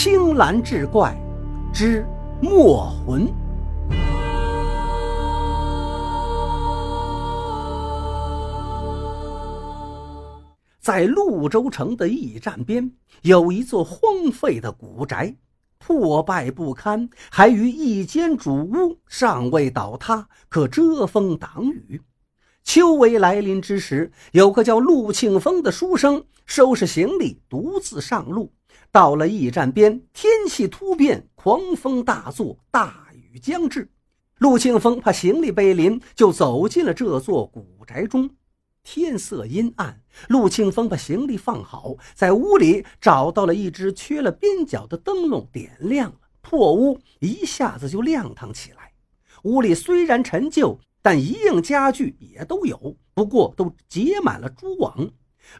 青蓝志怪之墨魂。在潞州城的驿站边，有一座荒废的古宅，破败不堪，还余一间主屋尚未倒塌，可遮风挡雨。秋闱来临之时，有个叫陆庆峰的书生收拾行李，独自上路。到了驿站边，天气突变，狂风大作，大雨将至。陆庆峰怕行李被淋，就走进了这座古宅中。天色阴暗，陆庆峰把行李放好，在屋里找到了一只缺了边角的灯笼，点亮了，破屋一下子就亮堂起来。屋里虽然陈旧。但一应家具也都有，不过都结满了蛛网。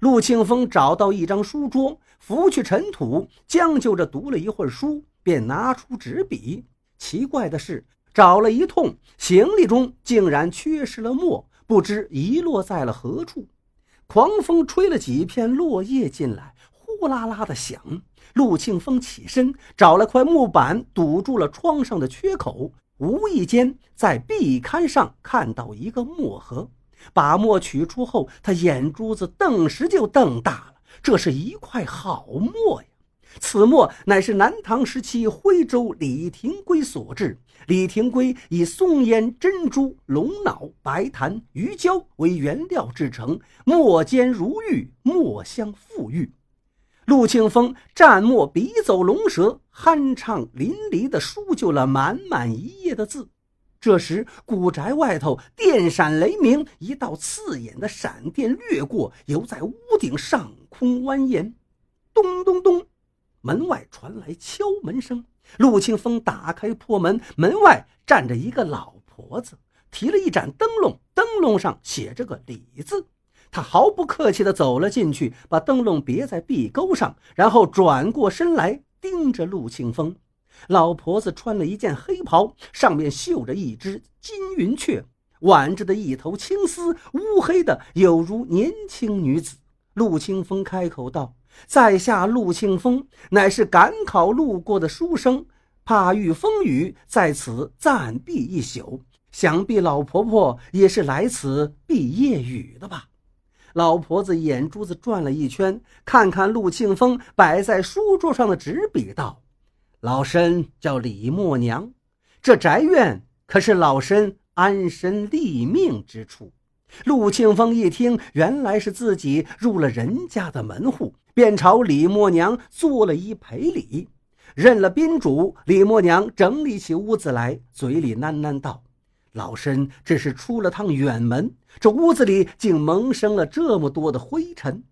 陆庆峰找到一张书桌，拂去尘土，将就着读了一会儿书，便拿出纸笔。奇怪的是，找了一通，行李中竟然缺失了墨，不知遗落在了何处。狂风吹了几片落叶进来，呼啦啦的响。陆庆峰起身，找了块木板堵住了窗上的缺口。无意间在壁龛上看到一个墨盒，把墨取出后，他眼珠子顿时就瞪大了。这是一块好墨呀！此墨乃是南唐时期徽州李廷圭所制。李廷圭以松烟、珍珠、龙脑、白檀、鱼胶为原料制成，墨尖如玉，墨香馥郁。陆庆峰蘸墨笔走龙蛇，酣畅淋漓地书就了满满一页的字。这时，古宅外头电闪雷鸣，一道刺眼的闪电掠过，犹在屋顶上空蜿蜒。咚咚咚，门外传来敲门声。陆庆峰打开破门，门外站着一个老婆子，提了一盏灯笼，灯笼上写着个“李”字。他毫不客气地走了进去，把灯笼别在壁钩上，然后转过身来盯着陆庆峰。老婆子穿了一件黑袍，上面绣着一只金云雀，挽着的一头青丝，乌黑的有如年轻女子。陆庆风开口道：“在下陆庆风，乃是赶考路过的书生，怕遇风雨，在此暂避一宿。想必老婆婆也是来此避夜雨的吧？”老婆子眼珠子转了一圈，看看陆庆峰摆在书桌上的纸笔，道：“老身叫李默娘，这宅院可是老身安身立命之处。”陆庆峰一听，原来是自己入了人家的门户，便朝李默娘做了一赔礼，认了宾主。李默娘整理起屋子来，嘴里喃喃道。老身只是出了趟远门，这屋子里竟萌生了这么多的灰尘。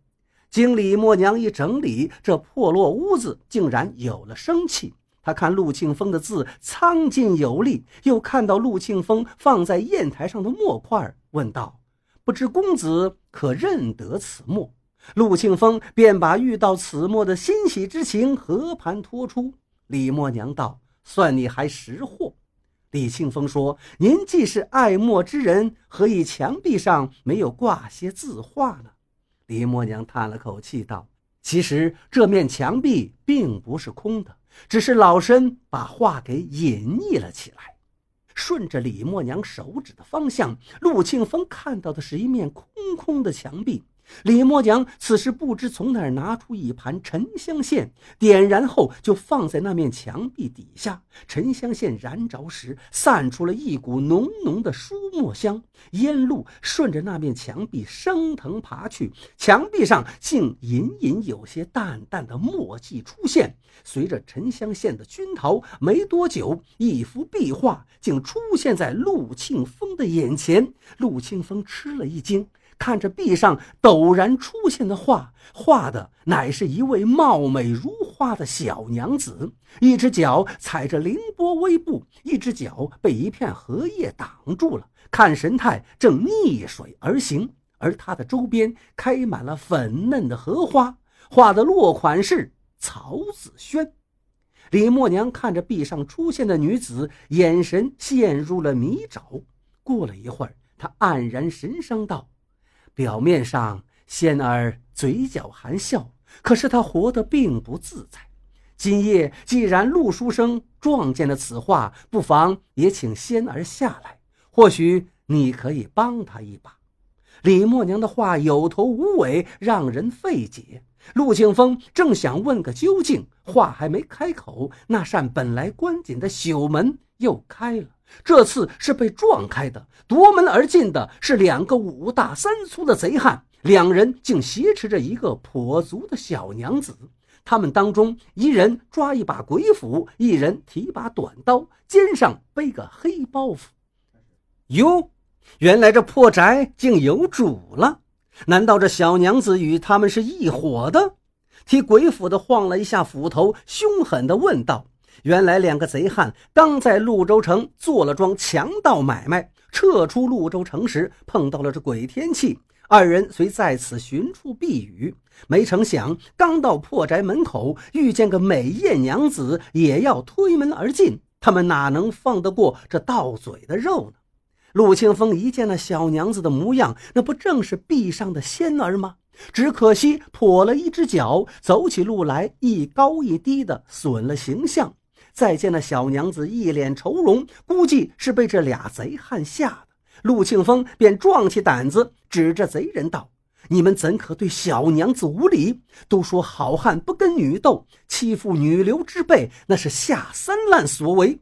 经李默娘一整理，这破落屋子竟然有了生气。他看陆庆峰的字苍劲有力，又看到陆庆峰放在砚台上的墨块，问道：“不知公子可认得此墨？”陆庆峰便把遇到此墨的欣喜之情和盘托出。李默娘道：“算你还识货。”李庆峰说：“您既是爱墨之人，何以墙壁上没有挂些字画呢？”李默娘叹了口气道：“其实这面墙壁并不是空的，只是老身把画给隐匿了起来。”顺着李默娘手指的方向，陆庆峰看到的是一面空空的墙壁。李默娘此时不知从哪儿拿出一盘沉香线，点燃后就放在那面墙壁底下。沉香线燃着时，散出了一股浓浓的书墨香，烟路顺着那面墙壁升腾爬去，墙壁上竟隐隐有些淡淡的墨迹出现。随着沉香线的熏陶，没多久，一幅壁画竟出现在陆庆峰的眼前。陆庆峰吃了一惊。看着壁上陡然出现的画，画的乃是一位貌美如花的小娘子，一只脚踩着凌波微步，一只脚被一片荷叶挡住了，看神态正逆水而行。而她的周边开满了粉嫩的荷花，画的落款是曹子轩。李默娘看着壁上出现的女子，眼神陷入了迷沼。过了一会儿，她黯然神伤道。表面上，仙儿嘴角含笑，可是她活得并不自在。今夜既然陆书生撞见了此画，不妨也请仙儿下来，或许你可以帮他一把。李默娘的话有头无尾，让人费解。陆庆峰正想问个究竟，话还没开口，那扇本来关紧的朽门又开了。这次是被撞开的，夺门而进的是两个五大三粗的贼汉，两人竟挟持着一个跛足的小娘子。他们当中，一人抓一把鬼斧，一人提把短刀，肩上背个黑包袱。哟，原来这破宅竟有主了！难道这小娘子与他们是一伙的？提鬼斧的晃了一下斧头，凶狠地问道。原来两个贼汉刚在潞州城做了桩强盗买卖，撤出潞州城时碰到了这鬼天气，二人遂在此寻处避雨。没成想，刚到破宅门口，遇见个美艳娘子，也要推门而进。他们哪能放得过这到嘴的肉呢？陆清风一见那小娘子的模样，那不正是壁上的仙儿吗？只可惜跛了一只脚，走起路来一高一低的，损了形象。再见那小娘子一脸愁容，估计是被这俩贼汉吓的。陆庆峰便壮起胆子，指着贼人道：“你们怎可对小娘子无礼？都说好汉不跟女斗，欺负女流之辈，那是下三滥所为。”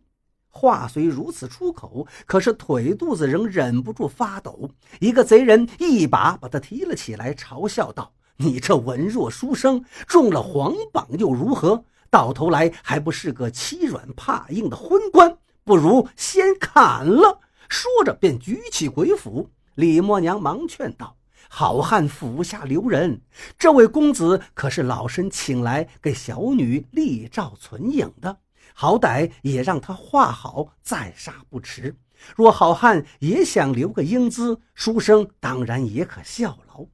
话虽如此出口，可是腿肚子仍忍不住发抖。一个贼人一把把他提了起来，嘲笑道：“你这文弱书生，中了皇榜又如何？”到头来还不是个欺软怕硬的昏官，不如先砍了。说着便举起鬼斧。李默娘忙劝道：“好汉斧下留人，这位公子可是老身请来给小女立照存影的，好歹也让他画好再杀不迟。若好汉也想留个英姿，书生当然也可效劳。”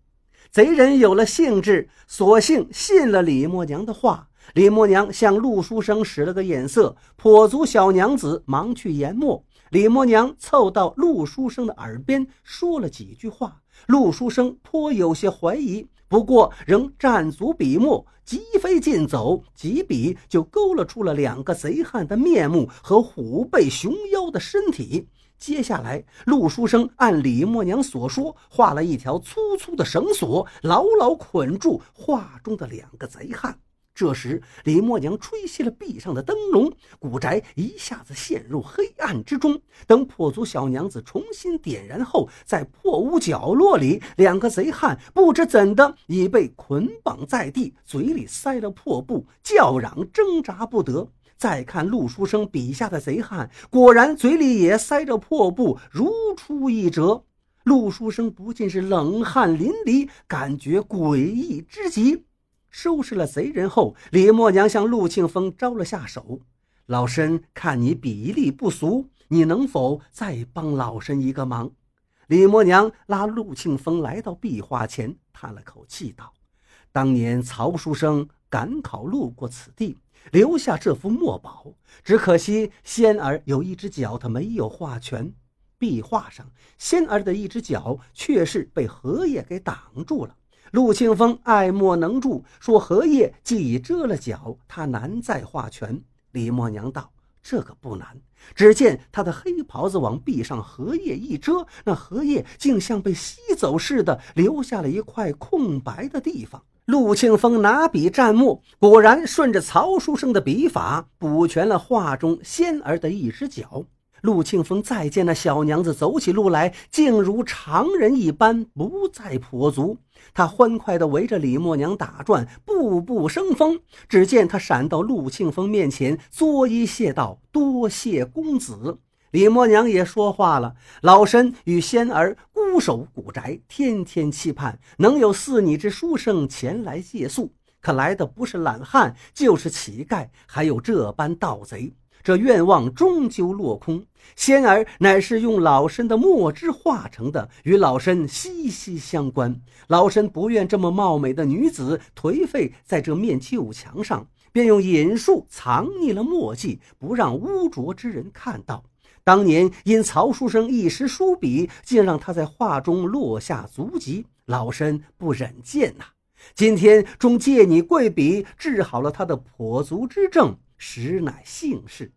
贼人有了兴致，索性信了李默娘的话。李默娘向陆书生使了个眼色，跛足小娘子忙去研墨。李默娘凑到陆书生的耳边说了几句话，陆书生颇有些怀疑，不过仍站足笔墨，疾飞近走，几笔就勾勒出了两个贼汉的面目和虎背熊腰的身体。接下来，陆书生按李默娘所说，画了一条粗粗的绳索，牢牢捆住画中的两个贼汉。这时，李默娘吹熄了壁上的灯笼，古宅一下子陷入黑暗之中。等破足小娘子重新点燃后，在破屋角落里，两个贼汉不知怎的已被捆绑在地，嘴里塞了破布，叫嚷挣扎不得。再看陆书生笔下的贼汉，果然嘴里也塞着破布，如出一辙。陆书生不禁是冷汗淋漓，感觉诡异之极。收拾了贼人后，李默娘向陆庆峰招了下手。老身看你笔力不俗，你能否再帮老身一个忙？李默娘拉陆庆峰来到壁画前，叹了口气道：“当年曹书生赶考路过此地，留下这幅墨宝，只可惜仙儿有一只脚，他没有画全。壁画上仙儿的一只脚，却是被荷叶给挡住了。”陆庆峰爱莫能助，说：“荷叶既已遮了脚，他难再画全。”李默娘道：“这个不难。”只见他的黑袍子往壁上荷叶一遮，那荷叶竟像被吸走似的，留下了一块空白的地方。陆庆峰拿笔蘸墨，果然顺着曹书生的笔法补全了画中仙儿的一只脚。陆庆峰再见那小娘子走起路来，竟如常人一般，不再跛足。他欢快地围着李默娘打转，步步生风。只见他闪到陆庆峰面前，作揖谢道：“多谢公子。”李默娘也说话了：“老身与仙儿孤守古宅，天天期盼能有似你之书生前来借宿，可来的不是懒汉，就是乞丐，还有这般盗贼。”这愿望终究落空。仙儿乃是用老身的墨汁化成的，与老身息息相关。老身不愿这么貌美的女子颓废在这面旧墙上，便用隐术藏匿了墨迹，不让污浊之人看到。当年因曹书生一时疏笔，竟让他在画中落下足迹，老身不忍见呐。今天终借你贵笔治好了他的跛足之症，实乃幸事。”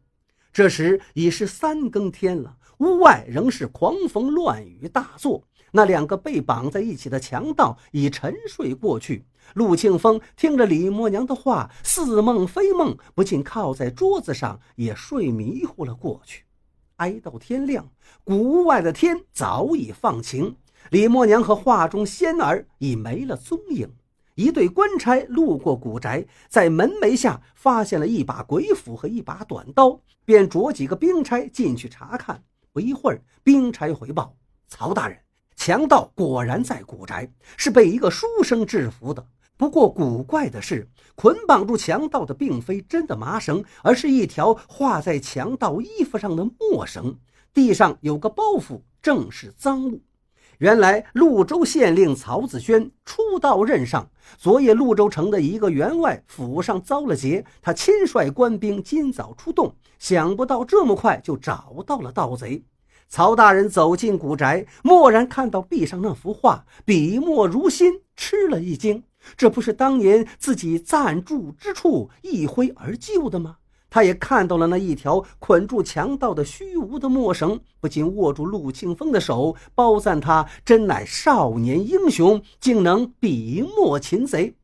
这时已是三更天了，屋外仍是狂风乱雨大作。那两个被绑在一起的强盗已沉睡过去。陆庆峰听着李默娘的话，似梦非梦，不禁靠在桌子上，也睡迷糊了过去。挨到天亮，古屋外的天早已放晴，李默娘和画中仙儿已没了踪影。一队官差路过古宅，在门楣下发现了一把鬼斧和一把短刀，便着几个兵差进去查看。不一会儿，兵差回报：曹大人，强盗果然在古宅，是被一个书生制服的。不过古怪的是，捆绑住强盗的并非真的麻绳，而是一条画在强盗衣服上的墨绳。地上有个包袱，正是赃物。原来潞州县令曹子轩初到任上，昨夜潞州城的一个员外府上遭了劫，他亲率官兵今早出动，想不到这么快就找到了盗贼。曹大人走进古宅，蓦然看到壁上那幅画，笔墨如新，吃了一惊。这不是当年自己暂住之处一挥而就的吗？他也看到了那一条捆住强盗的虚无的墨绳，不禁握住陆庆峰的手，褒赞他真乃少年英雄，竟能笔墨擒贼。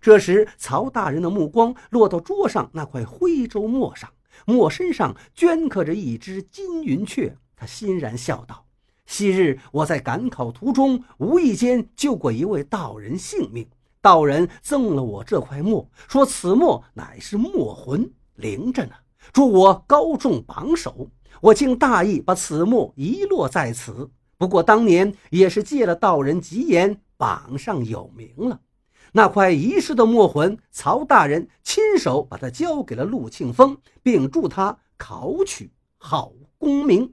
这时，曹大人的目光落到桌上那块徽州墨上，墨身上镌刻着一只金云雀。他欣然笑道：“昔日我在赶考途中，无意间救过一位道人性命，道人赠了我这块墨，说此墨乃是墨魂。”灵着呢，助我高中榜首。我竟大意把此墨遗落在此。不过当年也是借了道人吉言，榜上有名了。那块遗失的墨魂，曹大人亲手把它交给了陆庆峰，并助他考取好功名。